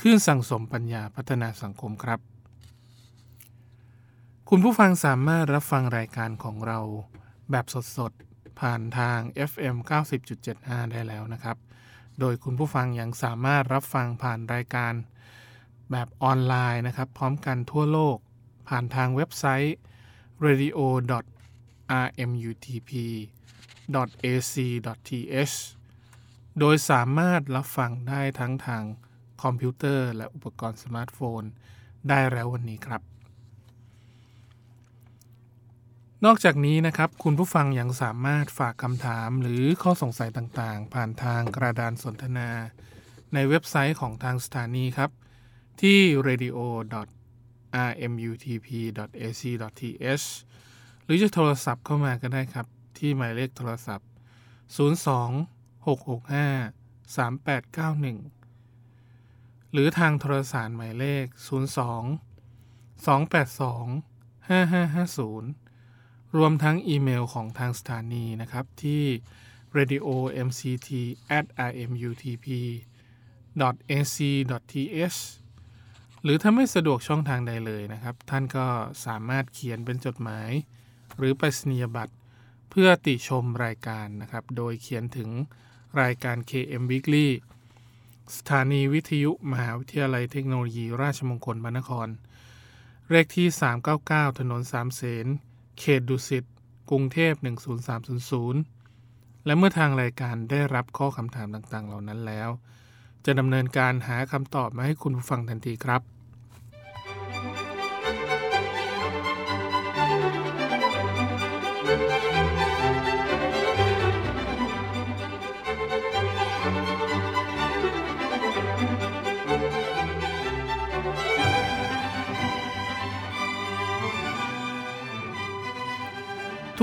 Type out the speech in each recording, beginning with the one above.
คลื่นสั่งสมปัญญาพัฒนาสังคมครับ คุณผู้ฟังสามารถรับฟังรายการของเราแบบสดๆ ผ่านทาง FM 90.75 ได้แล้วนะครับ โดยคุณผู้ฟังยังสามารถรับฟังผ่านรายการแบบออนไลน์นะครับ พร้อมกันทั่วโลก ผ่านทางเว็บไซต์ radio rmutp ac.th โดยสามารถรับฟังได้ทั้งทาง คอมพิวเตอร์ และอุปกรณ์สมาร์ทโฟน ได้แล้ววันนี้ครับ นอกจากนี้นะครับ คุณผู้ฟังยังสามารถฝากคำถามหรือข้อสงสัยต่างๆ ผ่านทางกระดานสนทนา ในเว็บไซต์ของทางสถานีครับ ที่ radio rmutp.ac.th หรือจะโทรศัพท์เข้ามาก็ได้ครับ ที่หมายเลขโทรศัพท์ 02 665 3891 หรือทางโทรสารหมายเลข 02 282 5550 รวมทั้งอีเมลของทางสถานีนะครับที่ radio mct rmutp ac th หรือถ้าไม่สะดวกช่องทางใดเลยนะครับ ท่านก็สามารถเขียนเป็นจดหมาย หรือไปรษณียบัตรเพื่อติชมรายการนะครับ โดยเขียนถึงรายการ KM Weekly สถานีวิทยุมหาวิทยาลัยเทคโนโลยีราชมงคลพระนคร เลขที่ 399 ถนนสามเสน เขตดุสิต กรุงเทพ 10300 และเมื่อทางรายการได้รับข้อคำถามต่างๆ เหล่านั้นแล้ว จะดำเนินการหาคำตอบมาให้คุณผู้ฟังทันทีครับ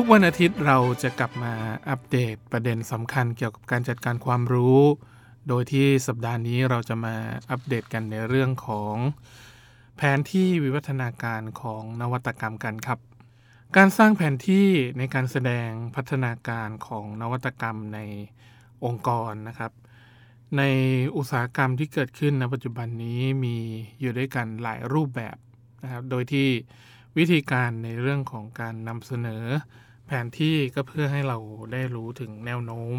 กวันอาทิตย์เราจะกลับมาอัปเดตประเด็นสำคัญเกี่ยวกับการจัดการความรู้ โดยที่สัปดาห์นี้เราจะมาอัปเดตกันในเรื่องของ แผนที่วิวัฒนาการของนวัตกรรมกันครับ การสร้างแผนที่ในการแสดงพัฒนาการของนวัตกรรมในองค์กรนะครับ ในอุตสาหกรรมที่เกิดขึ้นในปัจจุบันนี้มีอยู่ด้วยกันหลายรูปแบบนะครับ โดยที่วิธีการในเรื่องของการนำเสนอ แผนที่ก็เพื่อให้เราได้รู้ถึงแนวโน้ม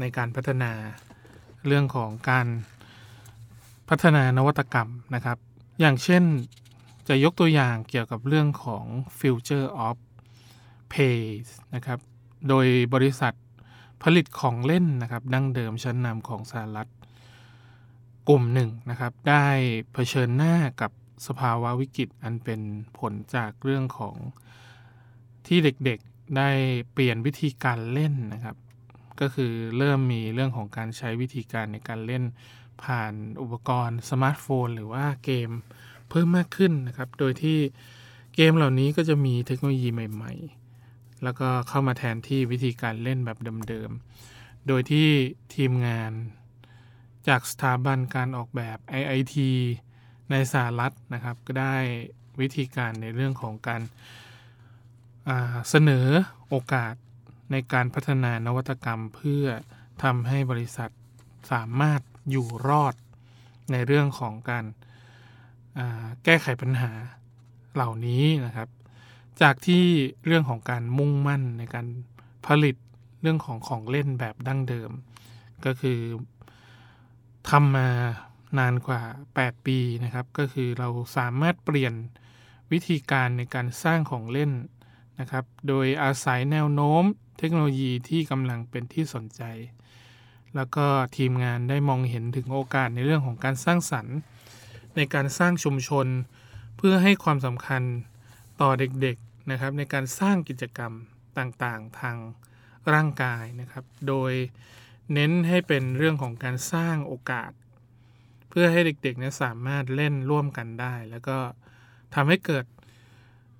ในการพัฒนาเรื่องของการพัฒนานวัตกรรมนะครับ อย่างเช่นจะยกตัวอย่างเกี่ยวกับเรื่องของ Future of Pay นะครับ โดยบริษัทผลิตของเล่นนะครับดั้งเดิมชั้นนำของสหรัฐกลุ่มหนึ่งนะครับ ได้เผชิญหน้ากับสภาวะวิกฤตอันเป็นผลจากเรื่องของที่เด็กๆ ได้เปลี่ยนวิธีการเล่นนะครับ ก็คือเริ่มมีเรื่องของการใช้วิธีการในการเล่นผ่านอุปกรณ์สมาร์ทโฟน หรือว่าเกมเพิ่มมากขึ้นนะครับ โดยที่เกมเหล่านี้ก็จะมีเทคโนโลยีใหม่ ๆ แล้วก็เข้ามาแทนที่วิธีการเล่นแบบเดิมๆ โดยที่ทีมงานจากสถาบันการออกแบบ IIT ในสหรัฐนะครับ ก็ได้วิธีการในเรื่องของการ เสนอโอกาสในการพัฒนานวัตกรรมเพื่อทำให้บริษัทสามารถอยู่รอดในเรื่องของการแก้ไขปัญหาเหล่านี้นะครับ จากที่เรื่องของการมุ่งมั่นในการผลิตเรื่องของของเล่นแบบดั้งเดิม ก็คือทำมานานกว่า 8 ปีนะครับ ก็คือเราสามารถเปลี่ยนวิธีการในการสร้างของเล่น นะครับ โดยอาศัยแนวโน้มเทคโนโลยีที่กำลังเป็นที่สนใจ แล้วก็ทีมงานได้มองเห็นถึงโอกาสในเรื่องของการสร้างสรรค์ ในการสร้างชุมชน เพื่อให้ความสำคัญต่อเด็กๆนะครับในการสร้างกิจกรรมต่างๆ ทางร่างกายนะครับ โดยเน้นให้เป็นเรื่องของการสร้างโอกาส เพื่อให้เด็กๆเนี่ยสามารถเล่นร่วมกันได้ แล้วก็ทำให้เกิด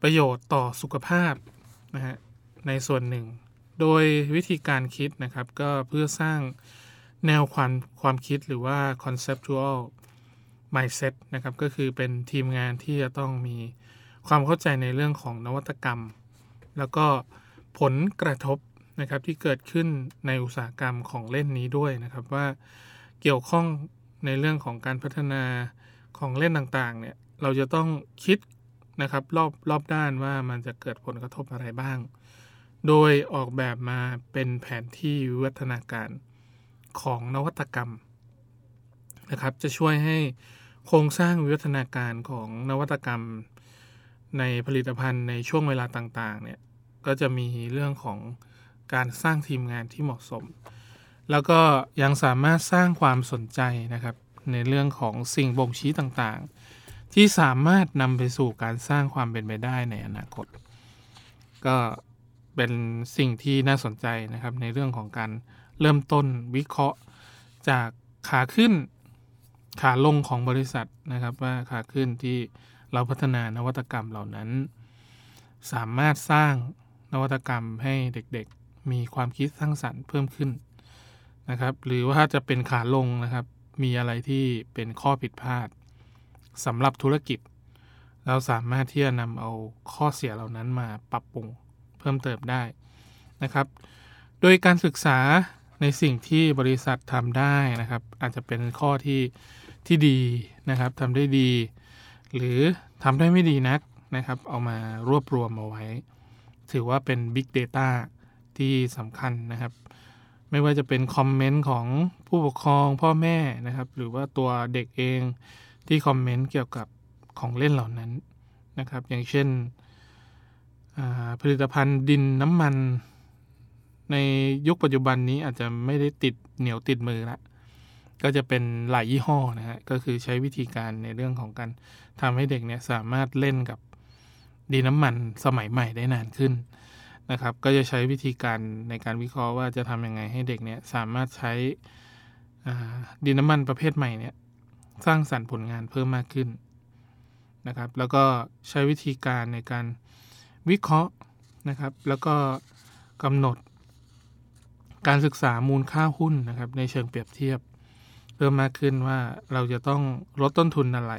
ประโยชน์ต่อสุขภาพนะฮะในส่วนหนึ่ง โดยวิธีการคิดนะครับ ก็เพื่อสร้างแนวความความคิดหรือว่า conceptual mindset นะครับก็คือเป็นทีมงานที่จะต้องมีความเข้าใจในเรื่องของนวัตกรรม แล้วก็ผลกระทบนะครับที่เกิดขึ้นในอุตสาหกรรมของเล่นนี้ด้วยนะครับว่าเกี่ยวข้องในเรื่องของการพัฒนาของเล่นต่างๆเนี่ยเราจะต้องคิด นะครับรอบรอบด้านว่ามันจะเกิดผลกระทบอะไรบ้าง โดยออกแบบมาเป็นแผนที่วิวัฒนาการของนวัตกรรมนะครับจะช่วยให้โครงสร้างวิวัฒนาการของนวัตกรรมในผลิตภัณฑ์ในช่วงเวลาต่างๆเนี่ยก็จะมีเรื่องของการสร้างทีมงานที่เหมาะสม แล้วก็ยังสามารถสร้างความสนใจนะครับในเรื่องของสิ่งบ่งชี้ต่างๆ ที่สามารถนำไปสู่การสร้างความเป็นไปได้ในอนาคต ก็เป็นสิ่งที่น่าสนใจนะครับในเรื่องของการเริ่มต้นวิเคราะห์จากขาขึ้นขาลงของบริษัทนะครับว่าขาขึ้นที่เราพัฒนานวัตกรรมเหล่านั้น สามารถสร้างนวัตกรรมให้เด็กๆ มีความคิดสร้างสรรค์เพิ่มขึ้นนะครับ หรือว่าจะเป็นขาลงนะครับ มีอะไรที่เป็นข้อผิดพลาด สำหรับธุรกิจ เราสามารถที่จะนำเอาข้อเสียเหล่านั้นมาปรับปรุงเพิ่มเติมได้นะครับ โดยการศึกษาในสิ่งที่บริษัททำได้นะครับ อาจจะเป็นข้อที่ที่ดีนะครับทำได้ดี หรือทำได้ไม่ดีนักนะครับ เอามารวบรวมเอาไว้ ถือว่าเป็น Big Data ที่สำคัญนะครับ ไม่ว่าจะเป็นคอมเมนต์ของผู้ปกครองพ่อแม่นะครับ หรือว่าตัวเด็กเอง ที่คอมเมนต์เกี่ยวกับของเล่นเหล่านั้นนะครับ อย่างเช่นผลิตภัณฑ์ดินน้ำมัน ในยุคปัจจุบันนี้อาจจะไม่ได้ติดเหนียวติดมือละก็จะเป็นหลายยี่ห้อนะฮะก็คือใช้วิธีการในเรื่องของการทำให้เด็กเนี่ยสามารถเล่นกับดินน้ำมันสมัยใหม่ได้นานขึ้นนะครับ ก็จะใช้วิธีการในการวิเคราะห์ว่าจะทำยังไงให้เด็กเนี่ยสามารถใช้ดินน้ำมันประเภทใหม่เนี่ย สร้างสรรค์ผลงานเพิ่มมากขึ้นนะครับ แล้วก็ใช้วิธีการในการวิเคราะห์นะครับ แล้วก็กำหนดการศึกษามูลค่าหุ้นนะครับ ในเชิงเปรียบเทียบเพิ่มมากขึ้นว่าเราจะต้องลดต้นทุนอะไร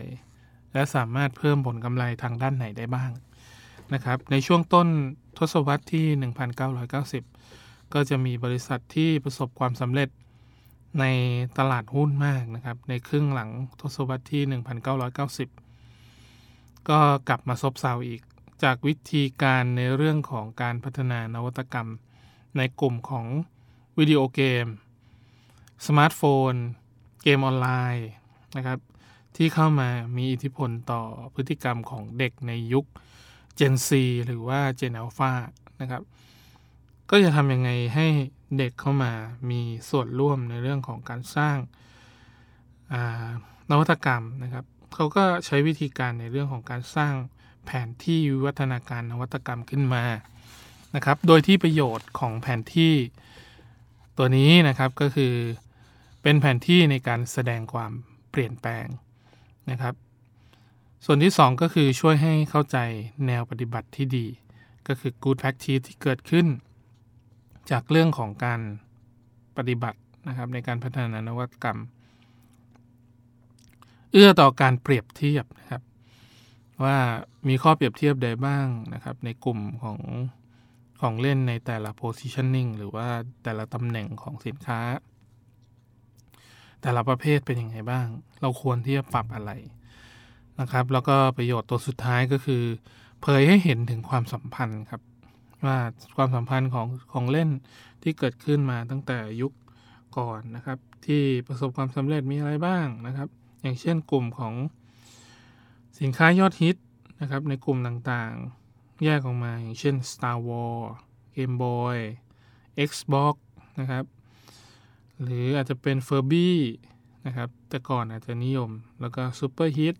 และสามารถเพิ่มผลกำไรทางด้านไหนได้บ้างนะครับ ในช่วงต้นทศวรรษที่ 1990 ก็จะมีบริษัทที่ประสบความสำเร็จ ในตลาดหุ้นมากนะครับ ในครึ่งหลังทศวรรษที่ 1990 ก็กลับมาซบเซาอีก จากวิธีการในเรื่องของการพัฒนานวัตกรรม ในกลุ่มของวิดีโอเกม สมาร์ทโฟน เกมออนไลน์นะครับ ที่เข้ามามีอิทธิพลต่อพฤติกรรมของเด็กในยุค Gen Z หรือว่า Gen Alpha นะครับ ก็จะทำยังไงให้ เด็กเข้ามามีส่วนร่วมในเรื่องของการสร้างนวัตกรรมนะครับเขาก็ใช้วิธีการในเรื่องของการสร้างแผนที่วิวัฒนาการนวัตกรรมขึ้นมานะครับ โดยที่ประโยชน์ของแผนที่ตัวนี้นะครับก็คือเป็นแผนที่ในการแสดงความเปลี่ยนแปลงนะครับ ส่วนที่ 2 ก็คือช่วยให้เข้าใจแนวปฏิบัติที่ดี ก็คือ good practice ที่เกิดขึ้น จากเรื่องของการปฏิบัตินะครับในการพัฒนานวัตกรรม เอื้อต่อการเปรียบเทียบนะครับ ว่ามีข้อเปรียบเทียบใดบ้างนะครับ ในกลุ่มของของเล่นในแต่ละ positioning หรือว่าแต่ละตำแหน่งของสินค้า แต่ละประเภทเป็นยังไงบ้าง เราควรที่จะปรับอะไรนะครับ แล้วก็ประโยชน์ตัวสุดท้ายก็คือ เผยให้เห็นถึงความสัมพันธ์ครับ ว่าความสัมพันธ์ของของเล่นที่เกิดขึ้นมาตั้งแต่ยุคก่อนนะครับ ที่ประสบความสำเร็จมีอะไรบ้างนะครับ อย่างเช่นกลุ่มของสินค้ายอดฮิตนะครับ ในกลุ่มต่างๆ แยกออกมาอย่างเช่น Star Wars Game Boy Xbox นะครับ หรืออาจจะเป็น Furby นะครับ แต่ก่อนอาจจะนิยม แล้วก็ Super Hit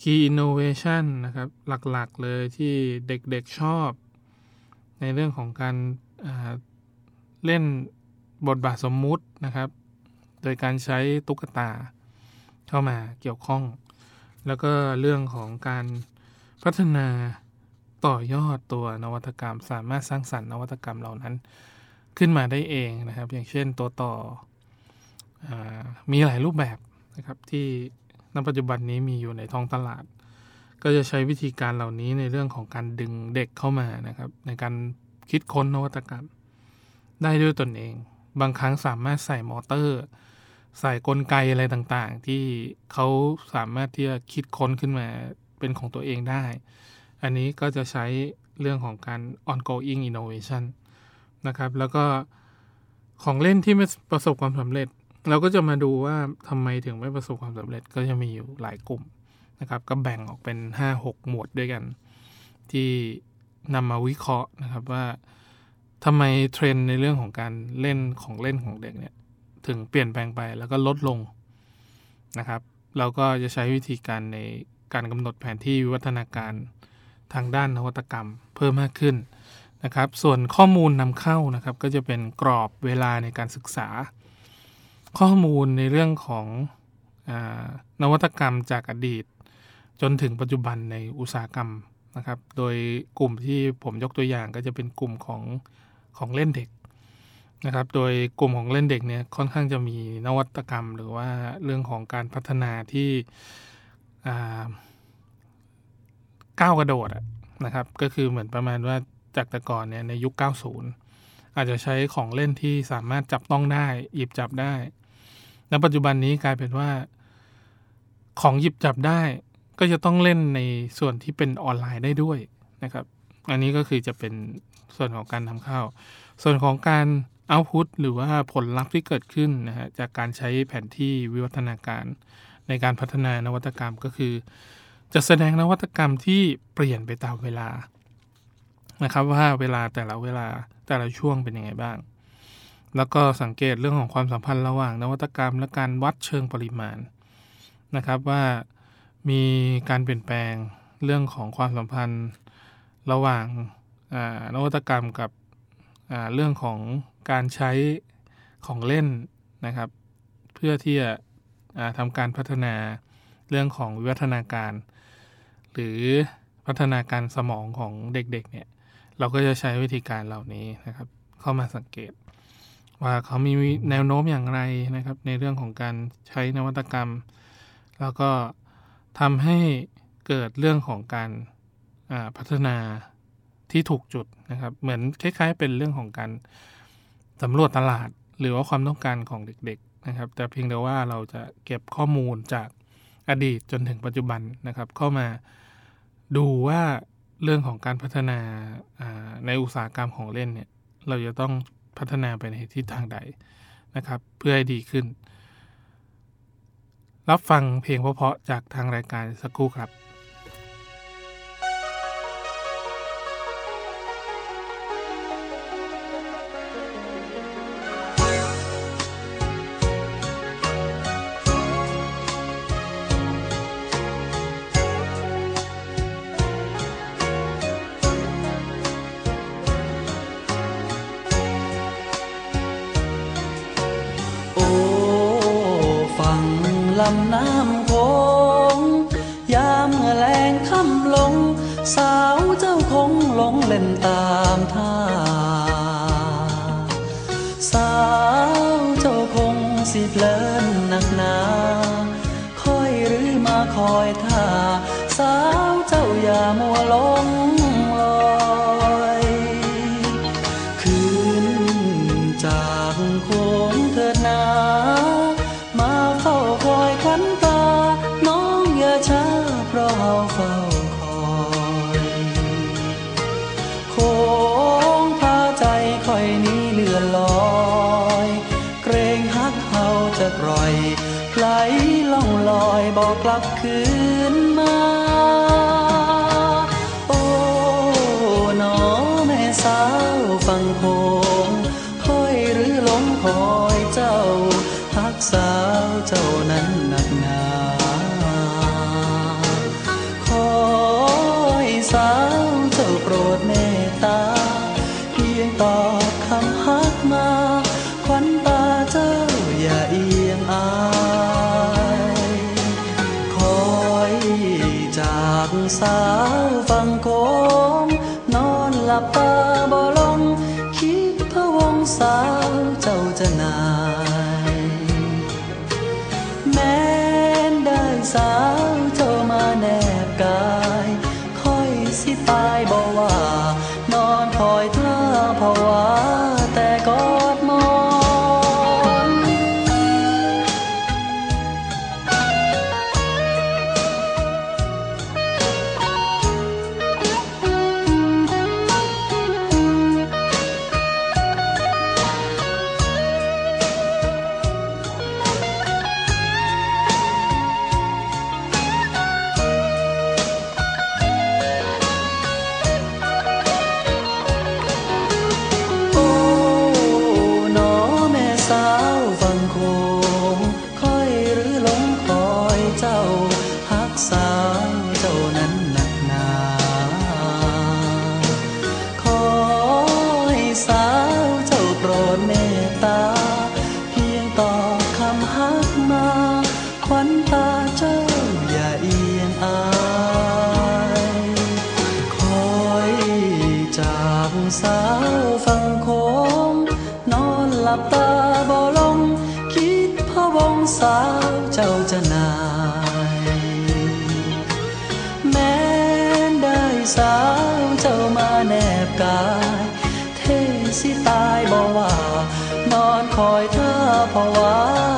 Key Innovation นะครับ หลักๆเลยที่เด็กๆชอบ ในเรื่องของการเล่นบทบาทสมมุตินะครับ โดยการใช้ตุ๊กตาเข้ามาเกี่ยวข้อง แล้วก็เรื่องของการพัฒนาต่อยอดตัวนวัตกรรม สามารถสร้างสรรค์นวัตกรรมเหล่านั้นขึ้นมาได้เองนะครับ อย่างเช่นตัวต่ออมีหลายรูปแบบนะครับที่ณปัจจุบันนี้มีอยู่ในท้องตลาด ก็จะใช้วิธีการเหล่านี้ในเรื่องของการดึงเด็กเข้ามานะครับ ในการคิดค้นนวัตกรรม ได้ด้วยตนเอง บางครั้งสามารถใส่มอเตอร์ ใส่กลไกอะไรต่างๆ ที่เขาสามารถที่จะคิดค้นขึ้นมาเป็นของตัวเองได้ อันนี้ก็จะใช้เรื่องของการ ongoing innovation นะครับ แล้วก็ของเล่นที่ไม่ประสบความสำเร็จ เราก็จะมาดูว่าทำไมถึงไม่ประสบความสำเร็จก็จะมีอยู่หลายกลุ่ม นะครับก็แบ่งออกเป็น 5-6 หมวดด้วยกัน ที่นำมาวิเคราะห์นะครับว่าทำไมเทรนในเรื่องของการเล่นของเล่นของเด็กเนี่ยถึงเปลี่ยนแปลงไปแล้วก็ลดลงนะครับ เราก็จะใช้วิธีการในการกำหนดแผนที่วิวัฒนาการทางด้านนวัตกรรมเพิ่มมากขึ้นนะครับ ส่วนข้อมูลนำเข้านะครับ ก็จะเป็นกรอบเวลาในการศึกษา ข้อมูลในเรื่องของอนวัตกรรมจากอดีต จนถึงปัจจุบันในอุตสาหกรรมนะครับ โดยกลุ่มที่ผมยกตัวอย่างก็จะเป็นกลุ่มของของเล่นเด็กนะครับ โดยกลุ่มของเล่นเด็กเนี่ยค่อนข้างจะมีนวัตกรรม หรือว่าเรื่องของการพัฒนาที่ก้าวกระโดดนะครับ ก็คือเหมือนประมาณว่าจากแต่ก่อนเนี่ยในยุค 90 อาจจะใช้ของเล่นที่สามารถจับต้องได้ หยิบจับได้ แลปัจจุบันนี้กลายเป็นว่า ของหยิบจับได้ ก็จะต้องเล่นในส่วนที่เป็นออนไลน์ได้ด้วยนะครับ อันนี้ก็คือจะเป็นส่วนของการทำเข้า ส่วนของการเอาพุตหรือว่าผลลัพธ์ที่เกิดขึ้นนะฮะจากการใช้แผนที่วิวัฒนาการ ในการพัฒนานวัตกรรมก็คือ จะแสดงนวัตกรรมที่เปลี่ยนไปตามเวลานะครับว่าเวลาแต่ละเวลาแต่ละช่วงเป็นยังไงบ้าง แล้วก็สังเกตเรื่องของความสัมพันธ์ระหว่างนวัตกรรมและการวัดเชิงปริมาณนะครับว่า มีการเปลี่ยนแปลงเรื่องของความสัมพันธ์ระหว่างนวัตกรรมกับเรื่องของการใช้ของเล่นนะครับ เพื่อที่จะทำการพัฒนาเรื่องของวิวัฒนาการ หรือพัฒนาการสมองของเด็กๆเนี่ยเราก็จะใช้วิธีการเหล่านี้นะครับ เข้ามาสังเกต ว่าเขามีแนวโน้มอย่างไรนะครับ ในเรื่องของการใช้นวัตกรรม แล้วก็ ทำให้เกิดเรื่องของการพัฒนาที่ถูกจุดนะครับ เหมือนคล้ายๆ เป็นเรื่องของการสำรวจตลาดหรือว่าความต้องการของเด็กๆนะครับ แต่เพียงแต่ว่าเราจะเก็บข้อมูลจากอดีตจนถึงปัจจุบันนะครับ เข้ามาดูว่าเรื่องของการพัฒนาในอุตสาหกรรมของเล่นเนี่ยเราจะต้องพัฒนาไปในทิศทางใดนะครับ เพื่อให้ดีขึ้น รับฟังเพลงเพราะๆจากทางรายการสักครู่ครับำน้ำ ค่อยนี้เลื่อนลอย เกรงฮักเขาจะกร่อยไหลล่องลอยบอกกลับคืนมา โอ้น้อแม่สาวฟังโคงคอยหรือลงคอยเจ้าฮักสาวเจ้านั้น สาวฟังโคงนอนหลับตาบ่ลง คิดพระวงสาวเจ้าจะนาย แม้นได้สาวเจ้ามาแนบกาย ค่อยสิตายบ่ว่า มาควันตาเจ้าอย่าเอียงอายคอยจากสาวฟังโคงนอนหลับตาบ่ลง คิดพะวงสาวเจ้าจะนาย แม้ได้สาวเจ้ามาแนบกายเทสิตายบ่ว่านอนคอยท่าภาวะแต่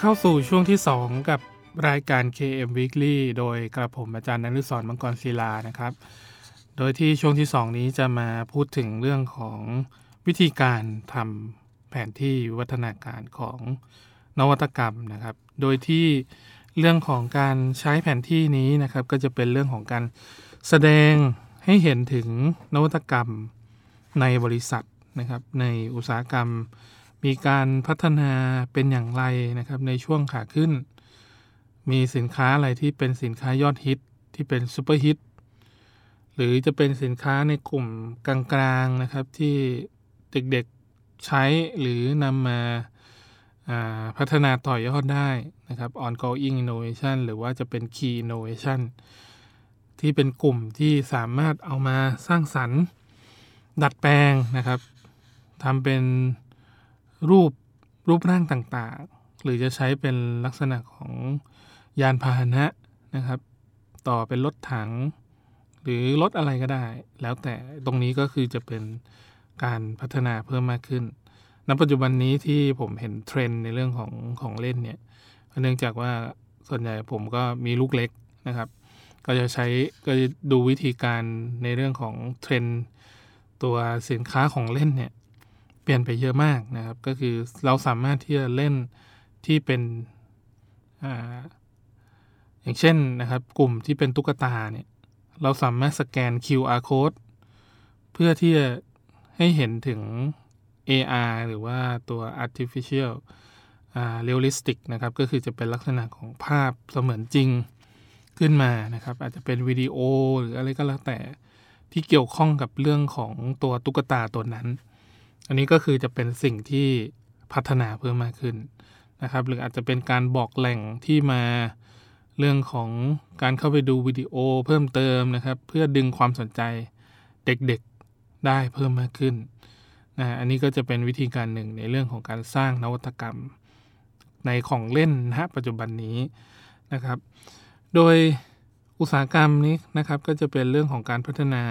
เข้าสู่ช่วงที่ 2 กับรายการ KM Weekly โดยกระผมอาจารย์นฤศรมังกรศิลานะครับ โดยที่ช่วงที่ 2 นี้จะมาพูดถึงเรื่องของวิธีการทำแผนที่วิวัฒนาการของนวัตกรรมนะครับ โดยที่เรื่องของการใช้แผนที่นี้นะครับ ก็จะเป็นเรื่องของการแสดงให้เห็นถึงนวัตกรรมในบริษัทนะครับ ในอุตสาหกรรม มีการพัฒนาเป็นอย่างไรนะครับในช่วงขาขึ้น มีสินค้าอะไรที่เป็นสินค้ายอดฮิตที่เป็นซูเปอร์ฮิตหรือจะเป็นสินค้าในกลุ่มกลางๆนะครับที่เด็กๆใช้หรือนำมาาพัฒนาต่อยอดได้นะครับ ongoing innovation หรือว่าจะเป็น key innovation ที่เป็นกลุ่มที่สามารถเอามาสร้างสรรค์ ดัดแปลงนะครับทำเป็น รูปรูปร่างต่างๆ หรือจะใช้เป็นลักษณะของยานพาหนะนะครับ ต่อเป็นรถถัง หรือรถอะไรก็ได้ แล้วแต่ตรงนี้ก็คือจะเป็นการพัฒนาเพิ่มมากขึ้นณปัจจุบันนี้ที่ผมเห็นเทรนด์ในเรื่องของของเล่นเนี่ยเนื่องจากว่าส่วนใหญ่ผมก็มีลูกเล็กนะครับ ก็จะใช้ก็จะดูวิธีการในเรื่องของเทรนด์ตัวสินค้าของเล่นเนี่ย เปลี่ยนไปเยอะมากนะครับ ก็คือเราสามารถที่จะเล่นที่เป็นออย่างเช่นนะครับ กลุ่มที่เป็นตุ๊กตาเนี่ยเราสามารถสแกน QR code เพื่อที่จะให้เห็นถึง AR หรือว่าตัว artificial realistic นะครับ ก็คือจะเป็นลักษณะของภาพเสมือนจริงขึ้นมานะครับ อาจจะเป็นวิดีโอหรืออะไรก็แล้วแต่ที่เกี่ยวข้องกับเรื่องของตัวตุ๊กตาตัวนั้น อันนี้ก็คือจะเป็นสิ่งที่พัฒนาเพิ่มมากขึ้นนะครับ หรืออาจจะเป็นการบอกแหล่งที่มาเรื่องของการเข้าไปดูวิดีโอเพิ่มเติมนะครับ เพื่อดึงความสนใจเด็กๆได้เพิ่มมากขึ้นนะอันนี้ก็จะเป็นวิธีการหนึ่งในเรื่องของการสร้างนวัตกรรม ในของเล่นณปัจจุบันนี้นะครับ โดยอุตสาหกรรมนี้นะครับก็จะเป็นเรื่องของการพัฒนา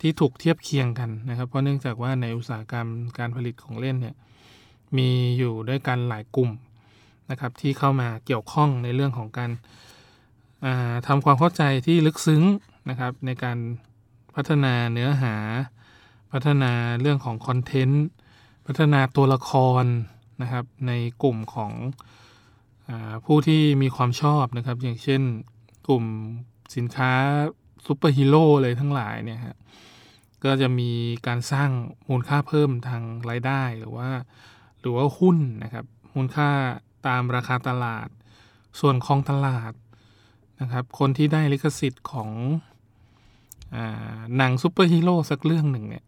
ที่ถูกเทียบเคียงกันนะครับ เพราะเนื่องจากว่าในอุตสาหกรรมการผลิตของเล่นเนี่ยมีอยู่ด้วยกันหลายกลุ่มนะครับที่เข้ามาเกี่ยวข้องในเรื่องของการทำความเข้าใจที่ลึกซึ้งนะครับในการพัฒนาเนื้อหา พัฒนาเรื่องของ content พัฒนาตัวละครนะครับในกลุ่มของอผู้ที่มีความชอบนะครับ อย่างเช่นกลุ่มสินค้า ซูเปอร์ฮีโร่เลยทั้งหลายเนี่ยฮะก็จะมีการสร้างมูลค่าเพิ่มทางรายได้หรือว่า หรือว่าหุ้นนะครับ มูลค่าตามราคาตลาด ส่วนของตลาดนะครับ คนที่ได้ลิขสิทธิ์ของอหนังซูเปอร์ฮีโร่สักเรื่องหนึ่งเนี่ย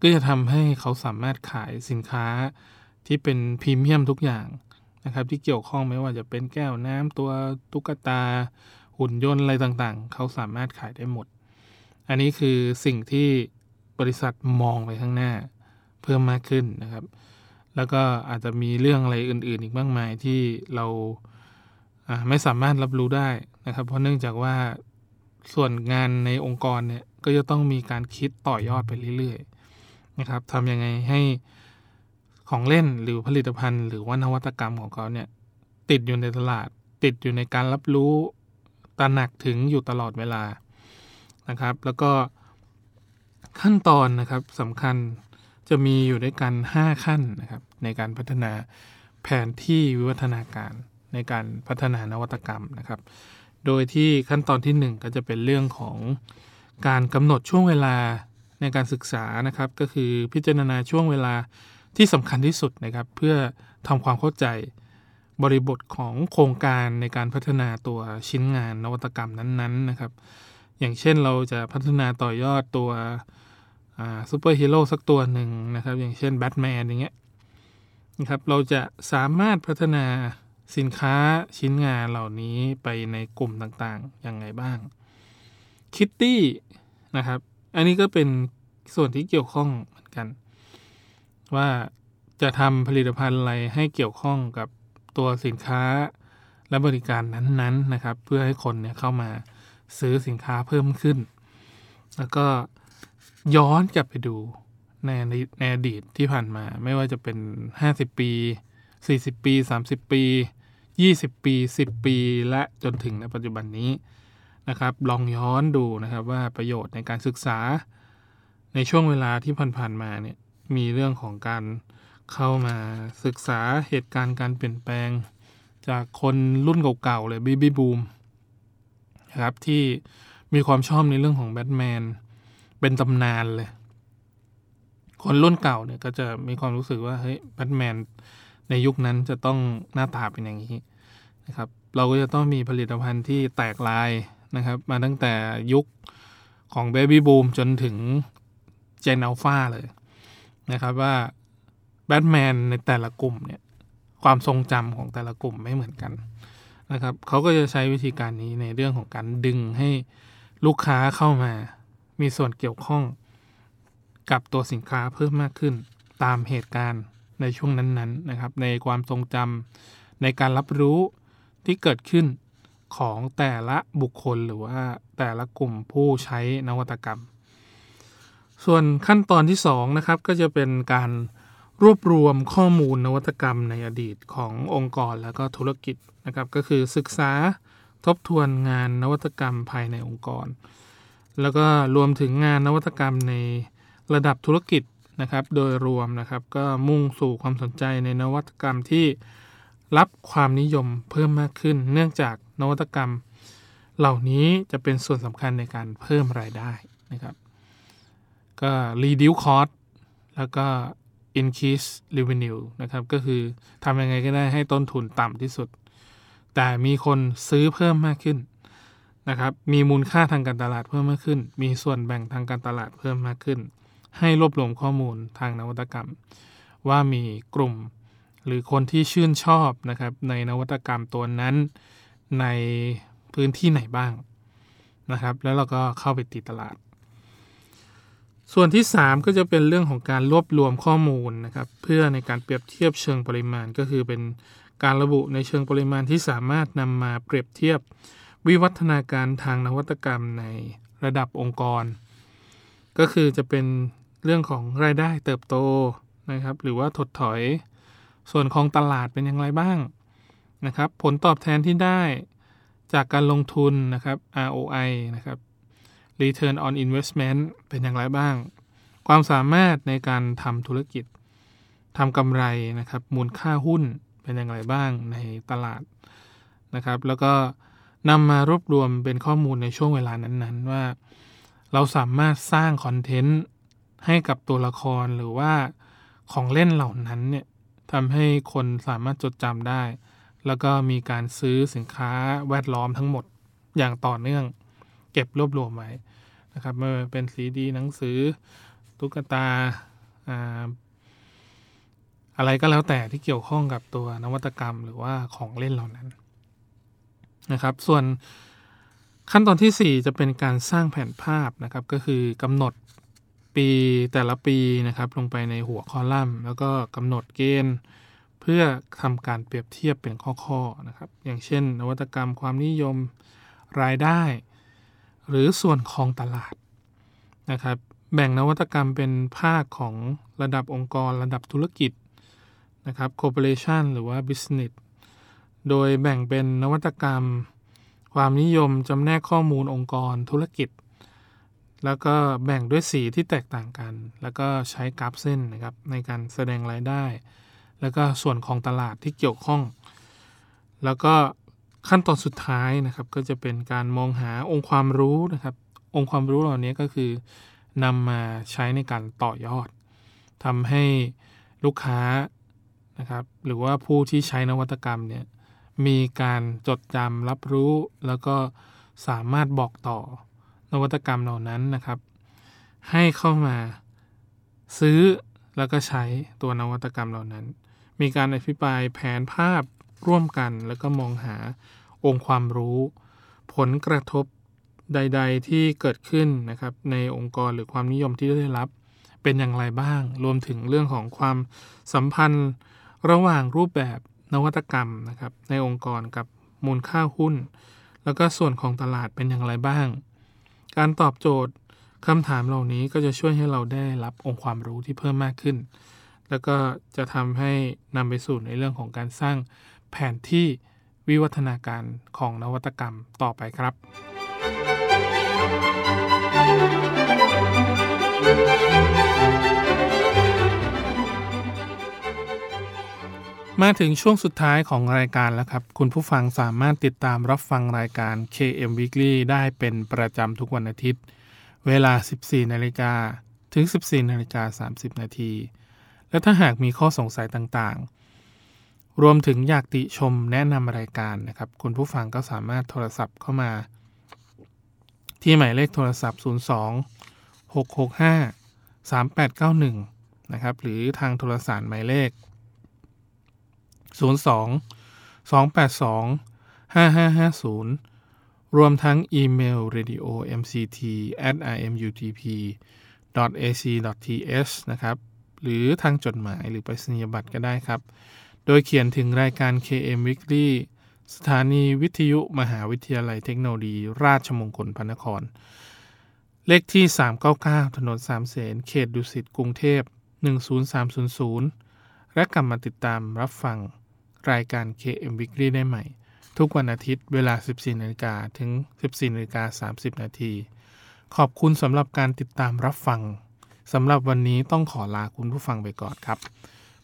ก็จะทำให้เขาสามารถขายสินค้าที่เป็นพรีเมียมทุกอย่างนะครับ ที่เกี่ยวข้องไม่ว่าจะเป็นแก้วน้ำตัวตุ๊กตา หุ่นยนต์อะไรต่างๆ เขาสามารถขายได้หมด อันนี้คือสิ่งที่บริษัทมองไปข้างหน้าเพิ่มมากขึ้นนะครับ แล้วก็อาจจะมีเรื่องอะไรอื่น ๆ อีกมากมายที่เราไม่สามารถรับรู้ได้นะครับ เพราะเนื่องจากว่าส่วนงานในองค์กรเนี่ยก็จะต้องมีการคิดต่อยอดไปเรื่อยๆนะครับทำยังไงให้ของเล่นหรือผลิตภัณฑ์ หรือว่านวัตกรรมของเขาเนี่ยติดอยู่ในตลาด ติดอยู่ในการรับรู้ ตระหนักถึงอยู่ตลอดเวลานะครับ แล้วก็ขั้นตอนนะครับสำคัญจะมีอยู่ด้วยกัน 5 ขั้นนะครับ ในการพัฒนาแผนที่วิวัฒนาการในการพัฒนานวัตกรรมนะครับ โดยที่ขั้นตอนที่ 1 ก็จะเป็นเรื่องของการกำหนดช่วงเวลาในการศึกษานะครับ ก็คือพิจารณาช่วงเวลาที่สำคัญที่สุดนะครับ เพื่อทำความเข้าใจ บริบทของโครงการในการพัฒนาตัวชิ้นงานนวัตกรรมนั้นๆนะครับ อย่างเช่นเราจะพัฒนาต่อยอดตัวซูเปอร์ฮีโร่สักตัวหนึ่งนะครับ อย่างเช่นแบทแมนอย่างเงี้ยนะครับเราจะสามารถพัฒนาสินค้าชิ้นงานเหล่านี้ไปในกลุ่มต่างๆยังไงบ้างคิตตี้นะครับ อันนี้ก็เป็นส่วนที่เกี่ยวข้องเหมือนกัน ว่าจะทำผลิตภัณฑ์อะไรให้เกี่ยวข้องกับ ตัวสินค้าและบริการนั้นๆนะครับ เพื่อให้คนเนี่ยเข้ามาซื้อสินค้าเพิ่มขึ้น แล้วก็ย้อนกลับไปดูในในอดีตที่ผ่านมา ไม่ว่าจะเป็น 50 ปี 40 ปี 30 ปี 20 ปี 10 ปี และจนถึงในปัจจุบันนี้นะครับ ลองย้อนดูนะครับว่าประโยชน์ในการศึกษา ในช่วงเวลาที่ผ่านๆมาเนี่ยมีเรื่องของการ เข้ามาศึกษาเหตุการณ์การเปลี่ยนแปลง จากคนรุ่นเก่าๆเลยบีบีบูมนะครับที่มีความชอบในเรื่องของแบทแมนเป็นตำนานเลย คนรุ่นเก่าเนี่ยก็จะมีความรู้สึกว่าเฮ้ยแบทแมนในยุคนั้นจะต้องหน้าตาเป็นอย่างนี้นะครับเราก็จะต้องมีผลิตภัณฑ์ที่แตกลายนะครับมาตั้งแต่ยุคของเบบี้บูมจนถึงเจนอัลฟาเลยนะครับว่า แบทแมนในแต่ละกลุ่มเนี่ยความทรงจำของแต่ละกลุ่มไม่เหมือนกันนะครับเขาก็จะใช้วิธีการนี้ในเรื่องของการดึงให้ลูกค้าเข้ามา มีส่วนเกี่ยวข้องกับตัวสินค้าเพิ่มมากขึ้น ตามเหตุการณ์ในช่วงนั้นๆนนะครับ ในความทรงจำในการรับรู้ที่เกิดขึ้นของแต่ละบุคคลหรือว่าแต่ละกลุ่มผู้ใช้นวัตกรรม ส่วนขั้นตอนที่2นะครับก็จะเป็นการ รวบรวมข้อมูลนวัตกรรมในอดีตขององค์กรและก็ธุรกิจนะครับก็คือศึกษาทบทวนงานนวัตกรรมภายในองค์กร แล้วก็รวมถึงงานนวัตกรรมในระดับธุรกิจนะครับ โดยรวมนะครับก็มุ่งสู่ความสนใจในนวัตกรรมที่รับความนิยมเพิ่มมากขึ้น เนื่องจากนวัตกรรม เหล่านี้จะเป็นส่วนสำคัญในการเพิ่มรายได้นะครับ ก็ reduce cost แล้วก็ increase revenue นะครับ ก็คือทำยังไงก็ได้ให้ต้นทุนต่ำที่สุด แต่มีคนซื้อเพิ่มมากขึ้นนะครับ มีมูลค่าทางการตลาดเพิ่มมากขึ้น มีส่วนแบ่งทางการตลาดเพิ่มมากขึ้น ให้รวบรวมข้อมูลทางนวัตกรรม ว่ามีกลุ่มหรือคนที่ชื่นชอบนะครับในนวัตกรรมตัวนั้นในพื้นที่ไหนบ้างนะครับ แล้วเราก็เข้าไปตีตลาด ส่วนที่ 3 ก็จะเป็นเรื่องของการรวบรวมข้อมูลนะครับเพื่อในการเปรียบเทียบเชิงปริมาณ ก็คือเป็นการระบุในเชิงปริมาณที่สามารถนำมาเปรียบเทียบวิวัฒนาการทางนวัตกรรมในระดับองค์กร ก็คือจะเป็นเรื่องของรายได้เติบโตนะครับ หรือว่าถดถอย ส่วนของตลาดเป็นอย่างไรบ้างนะครับ ผลตอบแทนที่ได้จากการลงทุนนะครับ ROI นะครับ Return on Investment เป็นอย่างไรบ้าง ความสามารถในการทำธุรกิจทำกำไรนะครับมูลค่าหุ้นเป็นอย่างไรบ้างในตลาดนะครับ แล้วก็นำมารวบรวมเป็นข้อมูลในช่วงเวลานั้นๆ ว่า เราสามารถสร้างคอนเทนต์ให้กับตัวละครหรือว่าของเล่นเหล่านั้นเนี่ยทำให้คนสามารถจดจำได้ แล้วก็มีการซื้อสินค้าแวดล้อมทั้งหมดอย่างต่อเนื่อง เก็บรวบรวมไว้ นะครับมาเป็นซีดีหนังสือตุ๊กตาอะไรก็แล้วแต่ที่เกี่ยวข้องกับตัวนวัตกรรมหรือว่าของเล่นเหล่านั้นนะครับ ส่วนขั้นตอนที่ 4 จะเป็นการสร้างแผนภาพนะครับ ก็คือกำหนดปีแต่ละปีนะครับ ลงไปในหัวคอลัมน์ แล้วก็กำหนดเกณฑ์ เพื่อทำการเปรียบเทียบเป็นข้อๆนะครับ อย่างเช่น นวัตกรรมความนิยมรายได้ หรือส่วนของตลาดนะครับแบ่งนวัตกรรมเป็นภาคของระดับองค์กรระดับธุรกิจนะครับ corporation หรือว่า business โดยแบ่งเป็นนวัตกรรม ความนิยมจำแนกข้อมูลองค์กรธุรกิจ แล้วก็แบ่งด้วยสีที่แตกต่างกัน แล้วก็ใช้กราฟเส้นนะครับในการแสดงรายได้ แล้วก็ส่วนของตลาดที่เกี่ยวข้อง แล้วก็ ขั้นตอนสุดท้ายนะครับก็จะเป็นการมองหาองค์ความรู้นะครับ องค์ความรู้เหล่านี้ก็คือนำมาใช้ในการต่อยอดทำให้ลูกค้านะครับ หรือว่าผู้ที่ใช้นวัตกรรมเนี่ยมีการจดจำรับรู้ แล้วก็สามารถบอกต่อนวัตกรรมเหล่านั้นนะครับ ให้เข้ามาซื้อแล้วก็ใช้ตัวนวัตกรรมเหล่านั้น มีการอภิปรายแผนภาพ ร่วมกัน แล้วก็มองหาองค์ความรู้ ผลกระทบใด ๆ ที่เกิดขึ้นนะครับในองค์กรหรือความนิยมที่ได้รับ เป็นอย่างไรบ้าง รวมถึงเรื่องของความสัมพันธ์ระหว่างรูปแบบนวัตกรรมนะครับในองค์กรกับมูลค่าหุ้น แล้วก็ส่วนของตลาดเป็นอย่างไรบ้าง การตอบโจทย์คำถามเหล่านี้ก็จะช่วยให้เราได้รับองค์ความรู้ที่เพิ่มมากขึ้น แล้วก็จะทำให้นำไปสู่ในเรื่องของการสร้าง แผนที่วิวัฒนาการของนวัตกรรมต่อไปครับ มาถึงช่วงสุดท้ายของรายการแล้วครับ คุณผู้ฟังสามารถติดตามรับฟังรายการ KM Weekly ได้เป็นประจำทุกวันอาทิตย์ เวลา 14 นาฬิกาถึง 14 นาฬิกา 30 นาที และถ้าหากมีข้อสงสัยต่างๆ รวมถึงอยากติชมแนะนำรายการนะครับ คุณผู้ฟังก็สามารถโทรศัพท์เข้ามา ที่หมายเลขโทรศัพท์ 02 665 3891 นะครับ หรือทางโทรศัพท์หมายเลข 02 282 5550 รวมทั้งอีเมล radio mct at imutp ac th นะครับ หรือทางจดหมายหรือไปรษณียบัตรก็ได้ครับ โดยเขียนถึงรายการ KM Weekly สถานีวิทยุมหาวิทยาลัยเทคโนโลยี ราชมงคลพระนคร เลขที่ 399 ถนนสามเสนเขตดุสิตกรุงเทพ 10300 และกลับมาติดตามรับฟังรายการ KM Weekly ได้ใหม่ ทุกวันอาทิตย์เวลา 14นาฬิกาถึง 14นาฬิกา30 นาที ขอบคุณสำหรับการติดตามรับฟังสำหรับวันนี้ต้องขอลาคุณผู้ฟังไปก่อนครับ